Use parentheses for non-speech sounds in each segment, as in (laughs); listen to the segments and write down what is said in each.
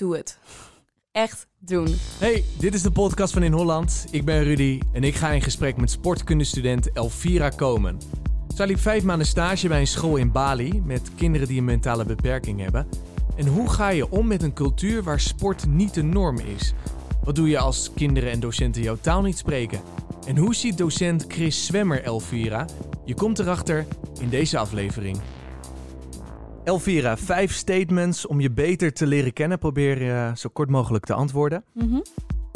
doe het. Echt doen. Hey, dit is de podcast van In Holland. Ik ben Rudy en ik ga in gesprek met sportkundestudent Elvira Komen. Zij liep vijf maanden stage bij een school in Bali met kinderen die een mentale beperking hebben. En hoe ga je om met een cultuur waar sport niet de norm is? Wat doe je als kinderen en docenten jouw taal niet spreken? En hoe ziet docent Chris Zwemmer Elvira? Je komt erachter in deze aflevering. Elvira, vijf statements om je beter te leren kennen. Probeer je zo kort mogelijk te antwoorden. Mhm.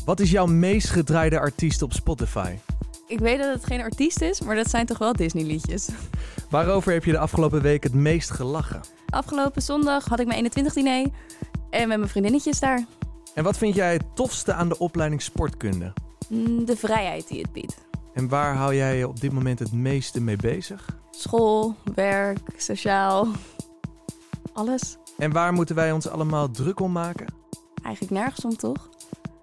Wat is jouw meest gedraaide artiest op Spotify? Ik weet dat het geen artiest is, maar dat zijn toch wel Disney-liedjes. Waarover heb je de afgelopen week het meest gelachen? Afgelopen zondag had ik mijn 21-diner en met mijn vriendinnetjes daar. En wat vind jij het tofste aan de opleiding sportkunde? Mm, De vrijheid die het biedt. En waar hou jij je op dit moment het meeste mee bezig? School, werk, sociaal. Alles. En waar moeten wij ons allemaal druk om maken? Eigenlijk nergens om, toch?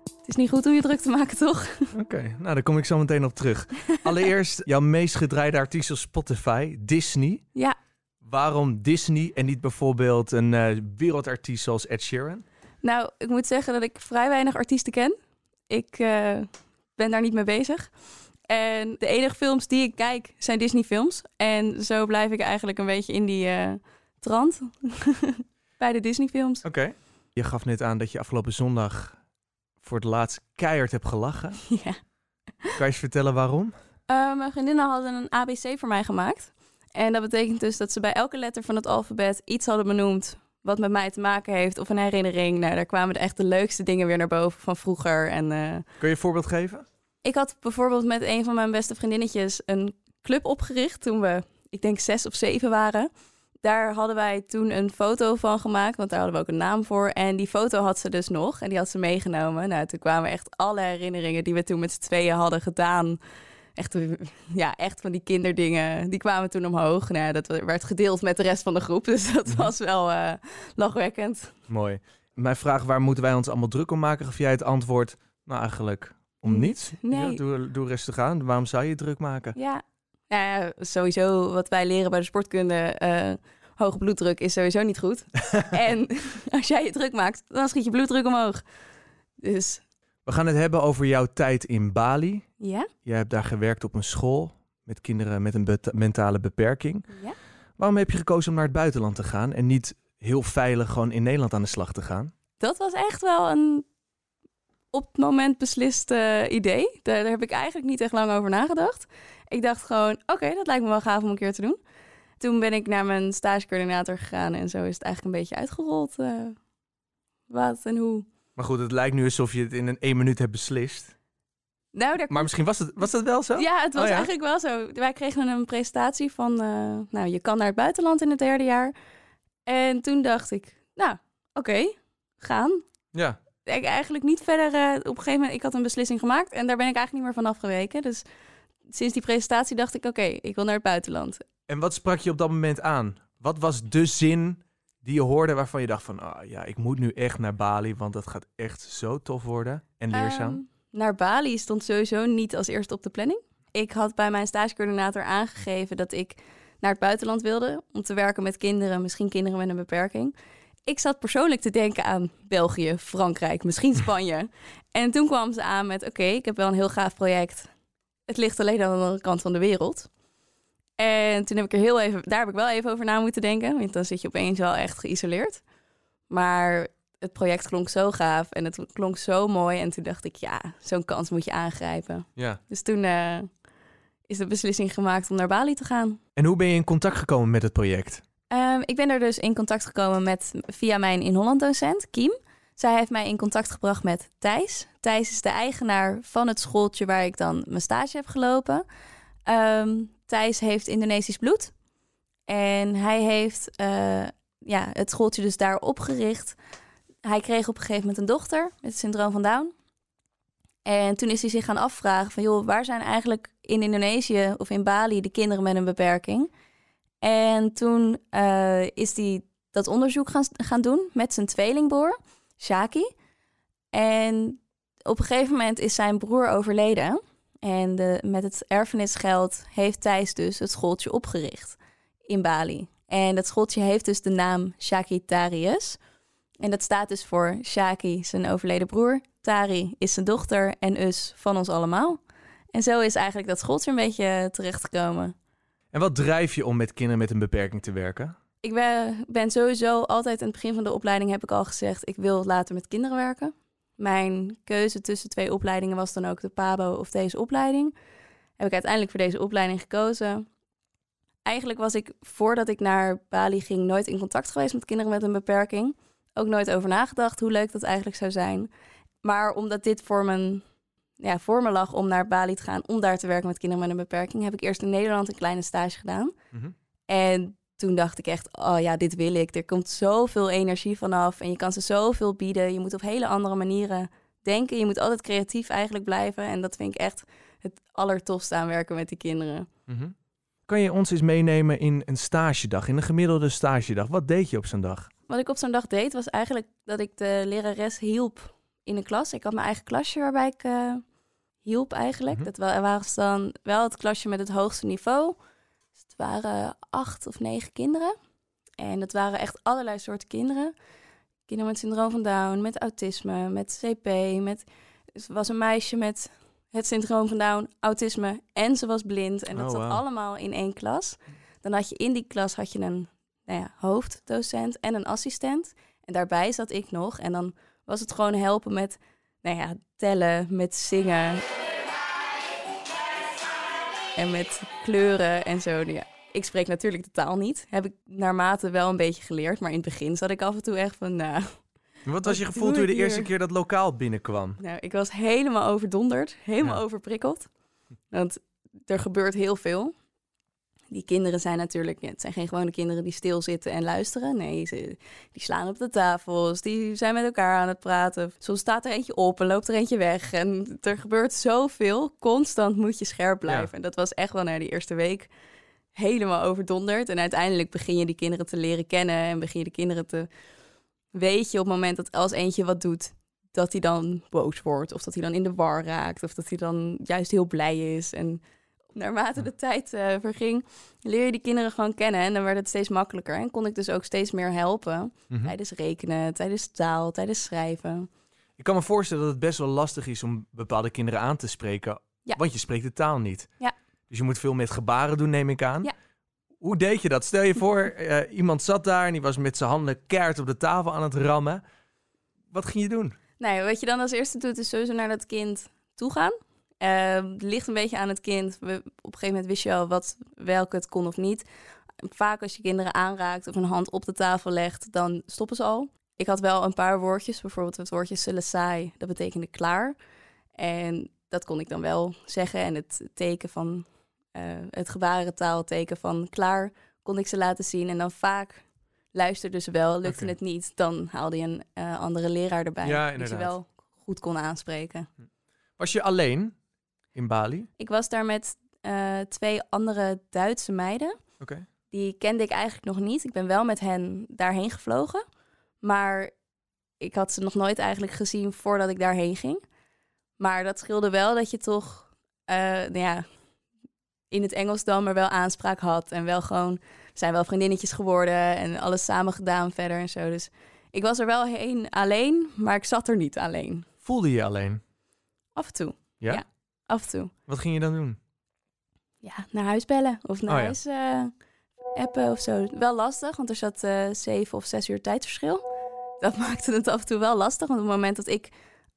Het is niet goed om je druk te maken, toch? (laughs) Oké, nou daar kom ik zo meteen op terug. (laughs) Allereerst jouw meest gedraaide artiest op Spotify, Disney. Ja, Waarom Disney en niet bijvoorbeeld een eh, wereldartiest zoals Ed Sheeran? nou, ik moet zeggen dat ik vrij weinig artiesten ken. Ik eh, ben daar niet mee bezig. En de enige films die ik kijk zijn Disney-films. En zo blijf ik eigenlijk een beetje in die eh, trant (laughs) bij de Disney-films. Oké. Je gaf net aan dat je afgelopen zondag voor het laatst keihard hebt gelachen. (laughs) ja. Kan je eens vertellen waarom? Eh, mijn vriendinnen hadden een ABC voor mij gemaakt. En dat betekent dus dat ze bij elke letter van het alfabet iets hadden benoemd wat met mij te maken heeft of een herinnering. Nou, daar kwamen echt de leukste dingen weer naar boven van vroeger. En eh, Kun je een voorbeeld geven? ik had bijvoorbeeld met een van mijn beste vriendinnetjes een club opgericht toen we, ik denk, zes of zeven waren. Daar hadden wij toen een foto van gemaakt, want daar hadden we ook een naam voor. En die foto had ze dus nog en die had ze meegenomen. Nou, toen kwamen echt alle herinneringen die we toen met z'n tweeën hadden gedaan. Echt, ja, echt van die kinderdingen, die kwamen toen omhoog. Nou, dat werd gedeeld met de rest van de groep, dus dat was wel eh, lachwekkend. Mooi. Mijn vraag, waar moeten wij ons allemaal druk om maken? Gaf jij het antwoord, nou eigenlijk om niets. Nee. Ja, doe, doe rustig aan. Waarom zou je druk maken? Ja. Nou ja, sowieso wat wij leren bij de sportkunde. eh, hoge bloeddruk is sowieso niet goed. (laughs) en (laughs) als jij je druk maakt, dan schiet je bloeddruk omhoog. Dus We gaan het hebben over jouw tijd in Bali. ja. Jij hebt daar gewerkt op een school met kinderen met een mentale beperking. ja. Waarom heb je gekozen om naar het buitenland te gaan en niet heel veilig gewoon in Nederland aan de slag te gaan? Dat was echt wel een op het moment beslist eh, idee. Daar, daar heb ik eigenlijk niet echt lang over nagedacht. Ik dacht gewoon, oké, dat lijkt me wel gaaf om een keer te doen. Toen ben ik naar mijn stagecoördinator gegaan en zo is het eigenlijk een beetje uitgerold. eh, wat en hoe. Maar goed, het lijkt nu alsof je het in een één minuut hebt beslist. Nou, daar Maar misschien was, het, was dat wel zo? Ja, het was Oh ja? eigenlijk wel zo. Wij kregen een presentatie van, eh, nou, je kan naar het buitenland in het derde jaar. En toen dacht ik, nou, oké, gaan. Ja. Ik eigenlijk niet verder, eh, op een gegeven moment, ik had een beslissing gemaakt en daar ben ik eigenlijk niet meer van afgeweken. Dus sinds die presentatie dacht ik, oké, ik wil naar het buitenland. En wat sprak je op dat moment aan? Wat was de zin die je hoorde waarvan je dacht van... Ah, ja, ik moet nu echt naar Bali, want dat gaat echt zo tof worden en leerzaam. Ehm, naar Bali stond sowieso niet als eerste op de planning. Ik had bij mijn stagecoördinator aangegeven dat ik naar het buitenland wilde om te werken met kinderen, misschien kinderen met een beperking. Ik zat persoonlijk te denken aan België, Frankrijk, misschien (laughs) Spanje. en toen kwam ze aan met: Oké, ik heb wel een heel gaaf project. Het ligt alleen aan de andere kant van de wereld. En toen heb ik er heel even, daar heb ik wel even over na moeten denken, want dan zit je opeens wel echt geïsoleerd. Maar het project klonk zo gaaf en het klonk zo mooi. En toen dacht ik, ja, zo'n kans moet je aangrijpen. ja. Dus toen eh, is de beslissing gemaakt om naar Bali te gaan. En hoe ben je in contact gekomen met het project? Ehm, ik ben er dus in contact gekomen met, via mijn in Holland docent, Kiem. Zij heeft mij in contact gebracht met Thijs. Thijs is de eigenaar van het schooltje waar ik dan mijn stage heb gelopen. Ehm, Thijs heeft Indonesisch bloed. En hij heeft eh, ja, het schooltje dus daar opgericht. Hij kreeg op een gegeven moment een dochter met het syndroom van Down. En toen is hij zich gaan afvragen van... joh, waar zijn eigenlijk in Indonesië of in Bali de kinderen met een beperking? En toen eh, is hij dat onderzoek gaan, gaan doen met zijn tweelingbroer, Shaki. En op een gegeven moment is zijn broer overleden. En de, met het erfenisgeld heeft Thijs dus het schooltje opgericht in Bali. En dat schooltje heeft dus de naam Shakitarius. En dat staat dus voor Shaki, zijn overleden broer. Tari is zijn dochter en Us van ons allemaal. En zo is eigenlijk dat schooltje een beetje terechtgekomen. En wat drijf je om met kinderen met een beperking te werken? Ik ben, ben sowieso altijd aan het begin van de opleiding heb ik al gezegd... ik wil later met kinderen werken. Mijn keuze tussen twee opleidingen was dan ook de PABO of deze opleiding. Heb ik uiteindelijk voor deze opleiding gekozen. Eigenlijk was ik voordat ik naar Bali ging nooit in contact geweest met kinderen met een beperking. Ook nooit over nagedacht hoe leuk dat eigenlijk zou zijn. Maar omdat dit voor, mijn, ja, voor me lag om naar Bali te gaan, om daar te werken met kinderen met een beperking, heb ik eerst in Nederland een kleine stage gedaan. Mhm. En toen dacht ik echt, oh ja, dit wil ik. Er komt zoveel energie vanaf en je kan ze zoveel bieden. Je moet op hele andere manieren denken. Je moet altijd creatief eigenlijk blijven. En dat vind ik echt het allertofste aan werken met die kinderen. Mhm. Kan je ons eens meenemen in een stagedag, in een gemiddelde stagedag? Wat deed je op zo'n dag? Wat ik op zo'n dag deed, was eigenlijk dat ik de lerares hielp in een klas. Ik had mijn eigen klasje waarbij ik uh, hielp eigenlijk. Mhm. Dat wa- waren ze dan wel het klasje met het hoogste niveau. Waren acht of negen kinderen. En dat waren echt allerlei soorten kinderen. Kinderen met syndroom van Down, met autisme, met CP. Met... Dus was een meisje met het syndroom van Down, autisme en ze was blind. En dat Oh, zat allemaal in één klas. Dan had je in die klas had je een nou ja, hoofddocent en een assistent. En daarbij zat ik nog. En dan was het gewoon helpen met nou ja, tellen, met zingen. En met kleuren en zo. Ja, ik spreek natuurlijk de taal niet. Heb ik naarmate wel een beetje geleerd. Maar in het begin zat ik af en toe echt van... Nou, Wat was je gevoel toen je de eerste keer dat lokaal binnenkwam? nou, ik was helemaal overdonderd. Helemaal Ja. overprikkeld. Want er gebeurt heel veel. Die kinderen zijn natuurlijk... het zijn geen gewone kinderen die stilzitten en luisteren. Nee, ze, die slaan op de tafels. Die zijn met elkaar aan het praten. Soms staat er eentje op en loopt er eentje weg. En er gebeurt zoveel. Constant moet je scherp blijven. Ja. En dat was echt wel na die eerste week helemaal overdonderd. En uiteindelijk begin je die kinderen te leren kennen. En begin je de kinderen te... Weet je op het moment dat als eentje wat doet... dat hij dan boos wordt. Of dat hij dan in de war raakt. Of dat hij dan juist heel blij is. En naarmate de tijd eh, verging... leer je die kinderen gewoon kennen. En dan werd het steeds makkelijker. En kon ik dus ook steeds meer helpen. Mhm. Tijdens rekenen, tijdens taal, tijdens schrijven. Ik kan me voorstellen dat het best wel lastig is om bepaalde kinderen aan te spreken, Ja. want je spreekt de taal niet. Ja. Dus je moet veel met gebaren doen, neem ik aan. Ja. Hoe deed je dat? Stel je voor, (laughs) eh, iemand zat daar en die was met zijn handen keihard op de tafel aan het rammen. Wat ging je doen? Nou, wat je dan als eerste doet, is sowieso naar dat kind toe gaan. Eh, ligt een beetje aan het kind. We, op een gegeven moment wist je al wat, welke het kon of niet. Vaak als je kinderen aanraakt of een hand op de tafel legt, dan stoppen ze al. Ik had wel een paar woordjes, bijvoorbeeld het woordje selesai, dat betekende klaar. En dat kon ik dan wel zeggen. En het teken van, eh, het gebarentaalteken van klaar, kon ik ze laten zien. En dan vaak luisterde ze wel, lukte het niet, dan haalde je een eh, andere leraar erbij. Ja, die ze wel goed kon aanspreken. Was je alleen in Bali? Ik was daar met eh, twee andere Duitse meiden. Oké. Die kende ik eigenlijk nog niet. Ik ben wel met hen daarheen gevlogen. Maar ik had ze nog nooit eigenlijk gezien voordat ik daarheen ging. Maar dat scheelde wel dat je toch nou ja, in het Engels dan maar wel aanspraak had. En wel gewoon, we zijn wel vriendinnetjes geworden en alles samen gedaan verder en zo. Dus ik was er wel heen alleen, maar ik zat er niet alleen. Voelde je alleen? Af en toe, Ja? Ja. af en toe. Wat ging je dan doen? ja, naar huis bellen of naar Oh ja. huis eh, appen of zo. Wel lastig, want er zat eh, zeven of zes uur tijdverschil. Dat (laughs) maakte het af en toe wel lastig. Want op het moment dat ik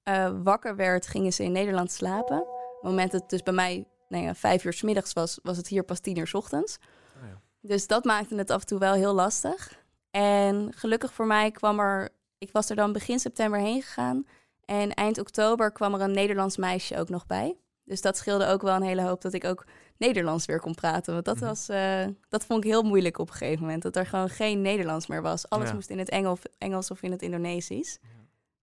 eh, wakker werd, gingen ze in Nederland slapen. Op het moment dat het dus bij mij nou ja, vijf uur s middags was, was het hier pas tien uur s ochtends. Oh ja. Dus dat maakte het af en toe wel heel lastig. En gelukkig voor mij kwam er... Ik was er dan begin september heen gegaan. En eind oktober kwam er een Nederlands meisje ook nog bij. Dus dat scheelde ook wel een hele hoop dat ik ook Nederlands weer kon praten. Want dat, Mhm. was, eh, dat vond ik heel moeilijk op een gegeven moment. Dat er gewoon geen Nederlands meer was. Alles Ja. moest in het Engels, Engels of in het Indonesisch.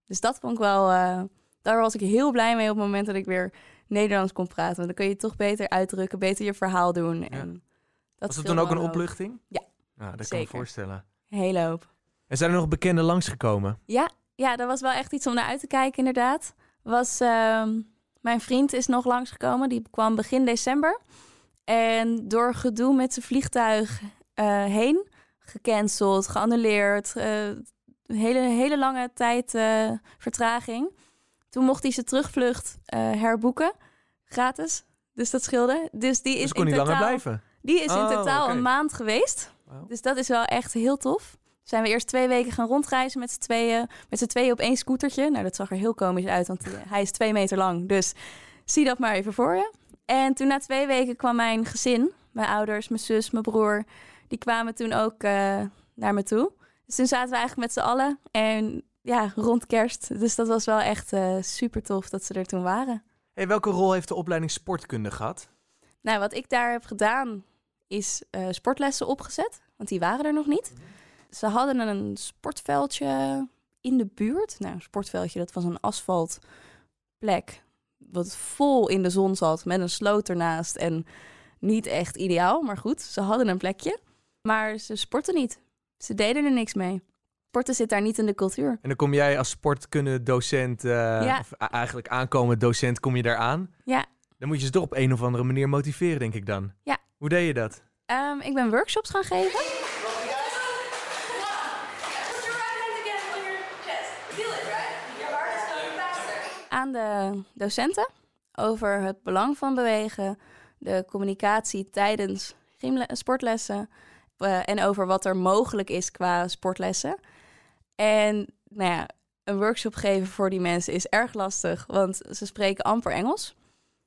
Dus dat vond ik wel... eh, daar was ik heel blij mee op het moment dat ik weer Nederlands kon praten. Want dan kun je het toch beter uitdrukken, beter je verhaal doen. En dat Was het toen ook een hoop. opluchting? Ja. Dat kan ik me voorstellen. Een hele hoop. En zijn er nog bekenden langsgekomen? Ja, ja, dat was wel echt iets om naar uit te kijken, inderdaad. Was, ehm, mijn vriend is nog langsgekomen. Die kwam begin december. En door gedoe met zijn vliegtuig eh, heen, gecanceld, geannuleerd. eh, een hele, hele lange tijd eh, vertraging. Toen mocht hij zijn terugvlucht eh, herboeken, gratis. Dus dat scheelde. Dus die is Dus kon in langer totaal, blijven? Die is in Oh, totaal een maand geweest. Dus dat is wel echt heel tof. Zijn we eerst twee weken gaan rondreizen met z'n tweeën. Met z'n tweeën op één scootertje. Nou, dat zag er heel komisch uit, want eh, hij is twee meter lang. Dus zie dat maar even voor je. En toen na twee weken kwam mijn gezin, mijn ouders, mijn zus, mijn broer. Die kwamen toen ook eh, naar me toe. Dus toen zaten we eigenlijk met z'n allen. En ja, rond kerst. Dus dat was wel echt super tof dat ze er toen waren. Hey, welke rol heeft de opleiding sportkunde gehad? Nou, wat ik daar heb gedaan is eh, sportlessen opgezet, want die waren er nog niet. Ze hadden een sportveldje in de buurt. Nou, een sportveldje, dat was een asfaltplek wat vol in de zon zat met een sloot ernaast en niet echt ideaal, maar goed, ze hadden een plekje. Maar ze sportten niet. Ze deden er niks mee. Sporten zit daar niet in de cultuur. En dan kom jij als sportkunde docent, eh, Ja. of eigenlijk aankomend docent, kom je daar aan. Ja. Dan moet je ze toch op een of andere manier motiveren, denk ik dan. Ja. Hoe deed je dat? Ehm, ik ben workshops gaan geven. Aan de docenten over het belang van bewegen, de communicatie tijdens sportlessen eh, en over wat er mogelijk is qua sportlessen. En nou ja, een workshop geven voor die mensen is erg lastig, want ze spreken amper Engels.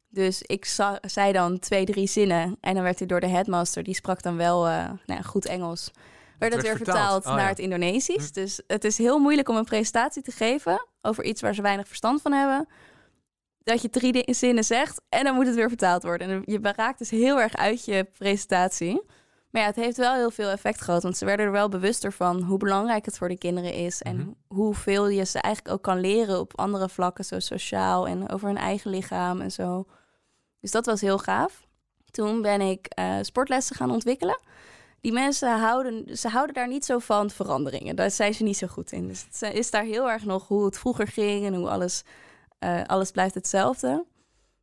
Dus ik zei dan twee, drie zinnen. En dan werd hij door de headmaster, die sprak dan wel eh, nou ja, goed Engels. Werd werd weer vertaald. vertaald, Oh, naar ja. het Indonesisch. Hm. Dus het is heel moeilijk om een presentatie te geven over iets waar ze weinig verstand van hebben. Dat je drie zinnen zegt en dan moet het weer vertaald worden. En je raakt dus heel erg uit je presentatie. Maar ja, het heeft wel heel veel effect gehad. Want ze werden er wel bewuster van hoe belangrijk het voor de kinderen is. En Mhm. hoeveel je ze eigenlijk ook kan leren op andere vlakken, zo sociaal en over hun eigen lichaam en zo. Dus dat was heel gaaf. Toen ben ik eh, sportlessen gaan ontwikkelen. Die mensen houden, ze houden daar niet zo van veranderingen. Daar zijn ze niet zo goed in. Dus het is daar heel erg nog hoe het vroeger ging en hoe alles, eh, alles blijft hetzelfde.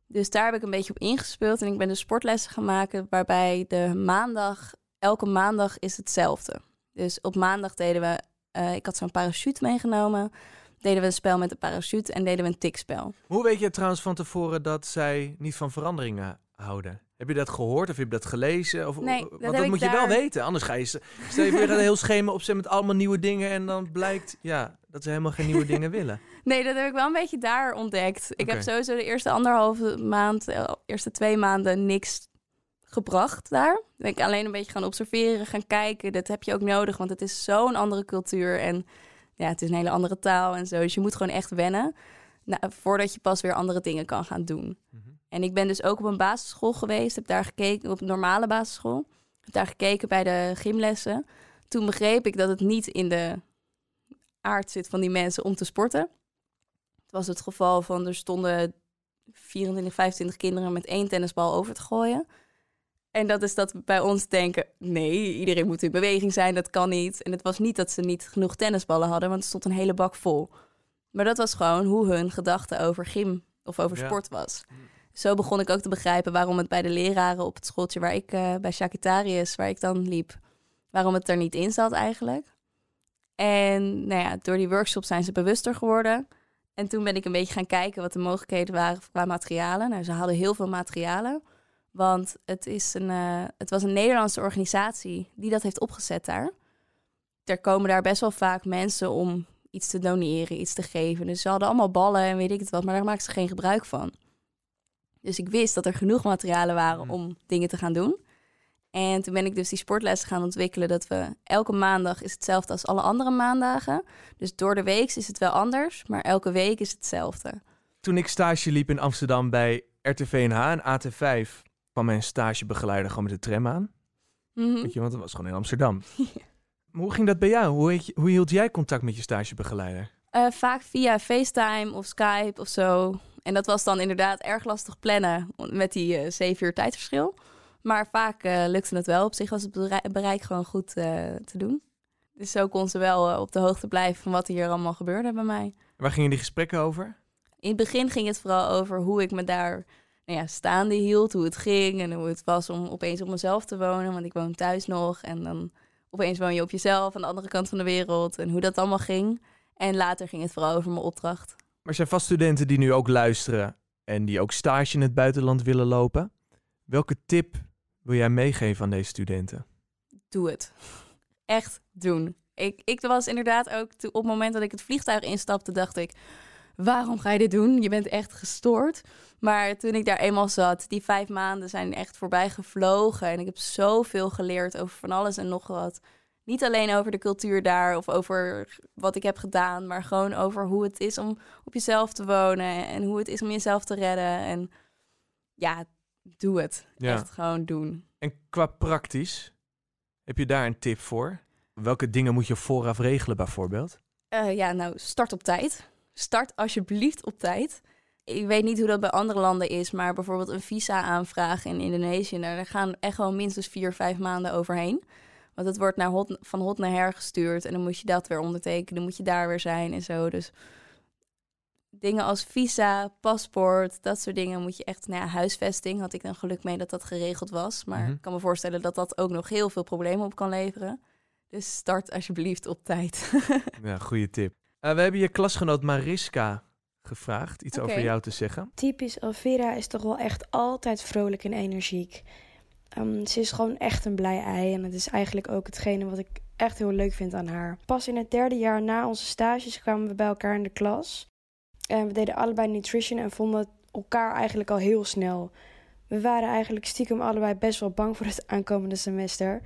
Dus daar heb ik een beetje op ingespeeld. En ik ben dus sportlessen gaan maken waarbij de maandag, elke maandag is hetzelfde. Dus op maandag deden we, eh, ik had zo'n parachute meegenomen. Deden we een spel met een parachute en deden we een tikspel. Hoe weet je trouwens van tevoren dat zij niet van veranderingen houden? Heb je dat gehoord of heb je dat gelezen? Of, Nee, want dat dat, heb ik moet je wel weten. Anders ga je... Stel je weer een heel schema opzetten met allemaal nieuwe dingen... en dan blijkt ja, dat ze helemaal geen nieuwe dingen willen. (laughs) Nee, dat heb ik wel een beetje daar ontdekt. Ik heb sowieso de eerste anderhalve maand, de eerste twee maanden niks gebracht daar. Ben ik alleen een beetje gaan observeren, gaan kijken. Dat heb je ook nodig, want het is zo'n andere cultuur en ja, het is een hele andere taal en zo. Dus je moet gewoon echt wennen nou, voordat je pas weer andere dingen kan gaan doen. Mhm. En ik ben dus ook op een basisschool geweest, heb daar gekeken op een normale basisschool. Heb daar gekeken bij de gymlessen. Toen begreep ik dat het niet in de aard zit van die mensen om te sporten. Het was het geval van er stonden 24, 25 kinderen met één tennisbal over te gooien. En dat is dat we bij ons denken, nee, iedereen moet in beweging zijn, dat kan niet. En het was niet dat ze niet genoeg tennisballen hadden, want er stond een hele bak vol. Maar dat was gewoon hoe hun gedachte over gym of over Ja. sport was. Zo begon ik ook te begrijpen waarom het bij de leraren op het schooltje waar ik eh, bij Shakitarius, waar ik dan liep, waarom het er niet in zat eigenlijk. En nou ja, door die workshop zijn ze bewuster geworden. En toen ben ik een beetje gaan kijken wat de mogelijkheden waren qua materialen. Nou, ze hadden heel veel materialen. Want het, is een, eh, het was een Nederlandse organisatie die dat heeft opgezet daar. Er komen daar best wel vaak mensen om iets te doneren, iets te geven. Dus ze hadden allemaal ballen en weet ik het wat, maar daar maakten ze geen gebruik van. Dus ik wist dat er genoeg materialen waren Mm. om dingen te gaan doen. En toen ben ik dus die sportlessen gaan ontwikkelen. Dat we elke maandag is hetzelfde als alle andere maandagen. Dus door de week is het wel anders, maar elke week is hetzelfde. Toen ik stage liep in Amsterdam bij RTVNH en AT5... kwam mijn stagebegeleider gewoon met de tram aan. Mhm. Weet je, want dat was gewoon in Amsterdam. (laughs) Maar hoe ging dat bij jou? Hoe, hoe hield jij contact met je stagebegeleider? Eh, vaak via FaceTime of Skype of zo. En dat was dan inderdaad erg lastig plannen met die eh zeven uur tijdverschil. Maar vaak eh, lukte het wel. Op zich was het bereik, gewoon goed te doen. Dus zo kon ze wel op de hoogte blijven van wat hier allemaal gebeurde bij mij. Waar gingen die gesprekken over? In het begin ging het vooral over hoe ik me daar nou ja, staande hield, hoe het ging en hoe het was om opeens op mezelf te wonen. Want ik woon thuis nog en dan opeens woon je op jezelf aan de andere kant van de wereld en hoe dat allemaal ging. En later ging het vooral over mijn opdracht. Maar zijn vast studenten die nu ook luisteren en die ook stage in het buitenland willen lopen. Welke tip wil jij meegeven aan deze studenten? Doe het. Echt doen. Ik, ik was inderdaad ook op het moment dat ik het vliegtuig instapte, dacht ik: waarom ga je dit doen? Je bent echt gestoord. Maar toen ik daar eenmaal zat, die vijf maanden zijn echt voorbij gevlogen. En ik heb zoveel geleerd over van alles en nog wat. Niet alleen over de cultuur daar of over wat ik heb gedaan, maar gewoon over hoe het is om op jezelf te wonen en hoe het is om jezelf te redden. En ja, doe het. Ja. Echt gewoon doen. En qua praktisch, heb je daar een tip voor? Welke dingen moet je vooraf regelen bijvoorbeeld? Eh, ja, nou, start op tijd. Start alsjeblieft op tijd. Ik weet niet hoe dat bij andere landen is, maar bijvoorbeeld een visa-aanvraag in Indonesië, nou, daar gaan echt wel minstens vier, vijf maanden overheen. Want het wordt naar hot, van hot naar her gestuurd en dan moet je dat weer ondertekenen, dan moet je daar weer zijn en zo. Dus dingen als visa, paspoort, dat soort dingen moet je echt... Nou ja, huisvesting had ik dan geluk mee dat dat geregeld was. Maar Mhm. ik kan me voorstellen dat dat ook nog heel veel problemen op kan leveren. Dus start alsjeblieft op tijd. (laughs) Ja, goede tip. Eh, we hebben je klasgenoot Mariska gevraagd iets over jou te zeggen. Typisch Elvira is toch wel echt altijd vrolijk en energiek. Ehm, ze is gewoon echt een blij ei en het is eigenlijk ook hetgene wat ik echt heel leuk vind aan haar. Pas in het derde jaar na onze stages kwamen we bij elkaar in de klas. En we deden allebei nutrition en vonden elkaar eigenlijk al heel snel. We waren eigenlijk stiekem allebei best wel bang voor het aankomende semester.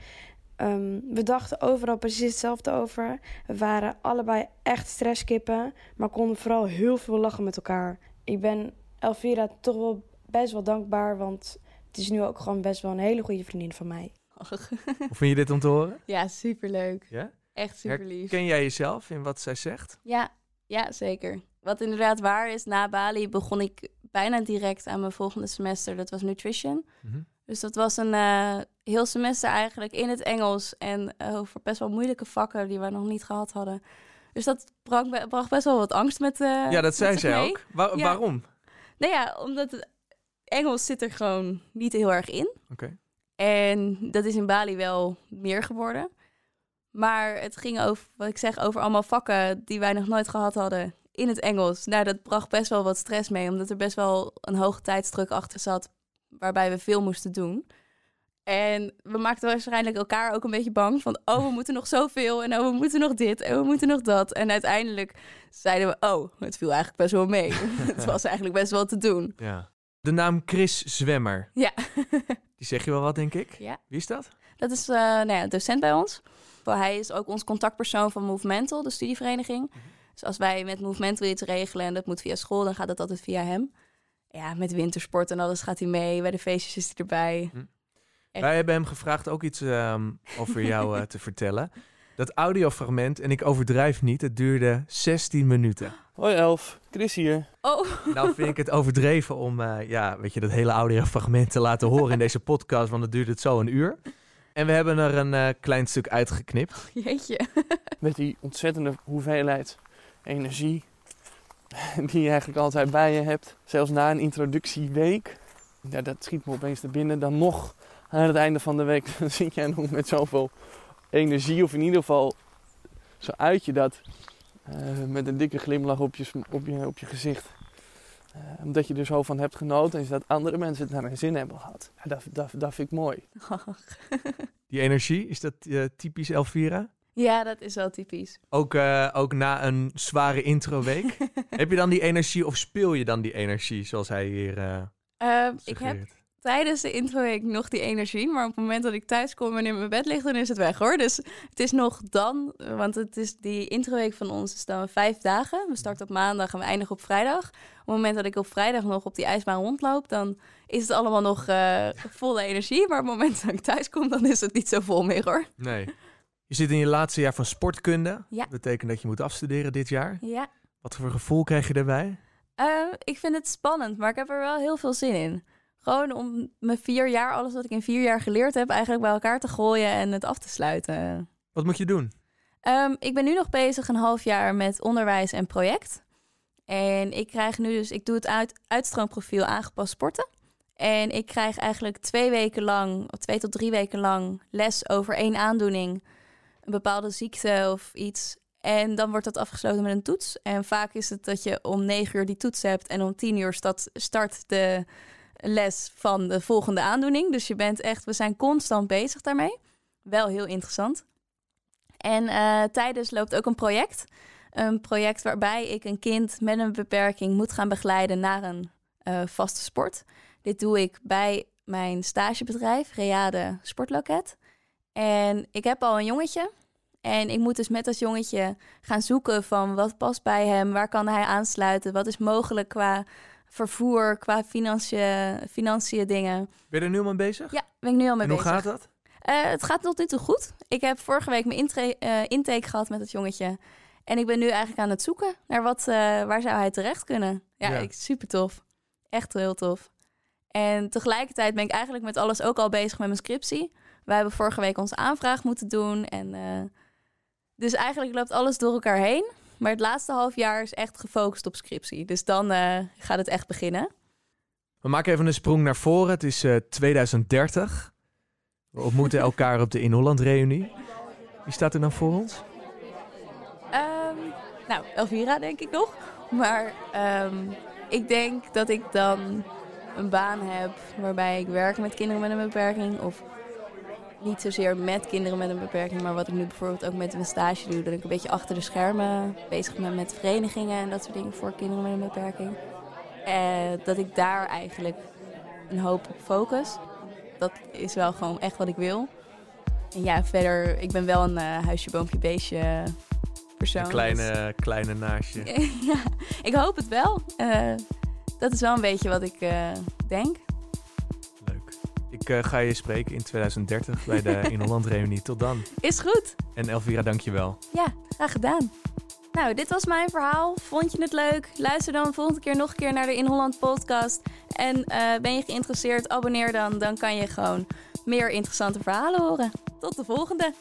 Ehm, we dachten overal precies hetzelfde over. We waren allebei echt stresskippen, maar konden vooral heel veel lachen met elkaar. Ik ben Elvira toch wel best wel dankbaar, want het is nu ook gewoon best wel een hele goede vriendin van mij. Hoe vind je dit om te horen? ja, superleuk. Ja? Echt super lief. Ken jij jezelf in wat zij zegt? Ja, ja, zeker. Wat inderdaad waar is, na Bali begon ik bijna direct aan mijn volgende semester. Dat was nutrition. Mhm. Dus dat was een eh, heel semester eigenlijk in het Engels en eh, over best wel moeilijke vakken die we nog niet gehad hadden. Dus dat bracht, bracht best wel wat angst met. eh, ja, dat zei zij mee. ook. Wa- Ja. Waarom? Nou ja, omdat het Engels zit er gewoon niet heel erg in. Oké. En dat is in Bali wel meer geworden. Maar het ging over, wat ik zeg, over allemaal vakken die wij nog nooit gehad hadden in het Engels. Nou, dat bracht best wel wat stress mee, omdat er best wel een hoge tijdsdruk achter zat, waarbij we veel moesten doen. En we maakten waarschijnlijk elkaar ook een beetje bang van, oh, we moeten nog zoveel en oh, we moeten nog dit en we moeten nog dat. En uiteindelijk zeiden we, oh, het viel eigenlijk best wel mee. (laughs) (laughs) het was eigenlijk best wel te doen. Ja. De naam Chris Zwemmer, Ja. (laughs) die zeg je wel wat, denk ik. Ja. Wie is dat? Dat is eh nou ja, docent bij ons. Hij is ook ons contactpersoon van Movemental, de studievereniging. Dus als wij met Movemental iets regelen en dat moet via school, dan gaat het altijd via hem. Ja, met wintersport en alles gaat hij mee. Bij de feestjes is hij erbij. Hm. Wij hebben hem gevraagd ook iets ehm, over jou (laughs) eh, te vertellen. Dat audiofragment, en ik overdrijf niet, het duurde 16 minuten. Hoi Elf, Chris hier. Oh, Nou vind ik het overdreven om eh, ja, weet je, dat hele audiofragment te laten horen in deze podcast, want het duurt het zo een uur. En we hebben er een eh, klein stuk uitgeknipt. jeetje. Met die ontzettende hoeveelheid energie (laughs) die je eigenlijk altijd bij je hebt. Zelfs na een introductieweek. Ja, dat schiet me opeens te binnen. Dan nog aan het einde van de week (laughs) dan zit jij nog met zoveel energie. Of in ieder geval zo uit je dat. eh, met een dikke glimlach op je, op je, op je gezicht. Eh, omdat je er zo van hebt genoten. En dat andere mensen het naar hun zin hebben gehad. Ja, dat, dat, dat vind ik mooi. (laughs) Die energie, is dat eh, typisch Elvira? Ja, dat is wel typisch. Ook, eh, ook na een zware introweek. (laughs) Heb je dan die energie of speel je dan die energie zoals hij hier eh Eh, ik heb tijdens de introweek nog die energie. Maar op het moment dat ik thuis kom en in mijn bed lig, dan is het weg hoor. Dus het is nog dan, want het is die introweek van ons is dan vijf dagen. We starten op maandag en we eindigen op vrijdag. Op het moment dat ik op vrijdag nog op die ijsbaan rondloop, dan is het allemaal nog eh, volle energie. Maar op het moment dat ik thuis kom, dan is het niet zo vol meer hoor. Nee. Je zit in je laatste jaar van sportkunde. Ja. Dat betekent dat je moet afstuderen dit jaar. Ja, Wat voor gevoel krijg je daarbij? Eh, ik vind het spannend, maar ik heb er wel heel veel zin in. Gewoon om mijn vier jaar, alles wat ik in vier jaar geleerd heb, eigenlijk bij elkaar te gooien en het af te sluiten. Wat moet je doen? Ehm, ik ben nu nog bezig een half jaar met onderwijs en project. En ik krijg nu dus, ik doe het uit, uitstroomprofiel aangepast sporten. En ik krijg eigenlijk twee weken lang, of twee tot drie weken lang, les over één aandoening. Een bepaalde ziekte of iets. En dan wordt dat afgesloten met een toets. En vaak is het dat je om negen uur die toets hebt en om tien uur start, de les van de volgende aandoening. Dus je bent echt, we zijn constant bezig daarmee. Wel heel interessant. En eh, tijdens loopt ook een project. Een project waarbij ik een kind met een beperking moet gaan begeleiden naar een uh, vaste sport. Dit doe ik bij mijn stagebedrijf, Reade Sportloket. En ik heb al een jongetje. En ik moet dus met dat jongetje gaan zoeken van wat past bij hem, waar kan hij aansluiten, wat is mogelijk qua vervoer, qua financiën, financiën dingen. Ben je er nu al mee bezig? Ja, ben ik nu al mee en bezig. hoe gaat dat? Uh, het gaat tot nu toe goed. Ik heb vorige week mijn uh, intake gehad met het jongetje. En ik ben nu eigenlijk aan het zoeken naar wat, uh, waar zou hij terecht kunnen. Ja, ja. Ik, super tof. Echt heel tof. En tegelijkertijd ben ik eigenlijk met alles ook al bezig met mijn scriptie. We hebben vorige week onze aanvraag moeten doen. En, dus eigenlijk loopt alles door elkaar heen. Maar het laatste half jaar is echt gefocust op scriptie. Dus dan gaat het echt beginnen. We maken even een sprong naar voren. Het is 2030. We ontmoeten (laughs) elkaar op de In Holland reunie. Wie staat er dan voor ons? Um, nou, Elvira denk ik nog. Maar um, ik denk dat ik dan een baan heb waarbij ik werk met kinderen met een beperking. Of niet zozeer met kinderen met een beperking, maar wat ik nu bijvoorbeeld ook met mijn stage doe. Dat ik een beetje achter de schermen bezig ben met verenigingen en dat soort dingen voor kinderen met een beperking. En dat ik daar eigenlijk een hoop op focus dat is wel gewoon echt wat ik wil. En ja, verder, ik ben wel een uh, huisje, boompje, beestje persoon. Een kleine, dus... kleine naastje. (laughs) ja, ik hoop het wel. Uh, dat is wel een beetje wat ik uh, denk. Leuk. Ik ga je spreken in 2030 bij de (laughs) In Holland Reunie. Tot dan. Is goed. En Elvira, dank je wel. Ja, graag gedaan. Nou, dit was mijn verhaal. Vond je het leuk? Luister dan volgende keer nog een keer naar de In Holland podcast. En uh, ben je geïnteresseerd? Abonneer dan. Dan kan je gewoon meer interessante verhalen horen. Tot de volgende.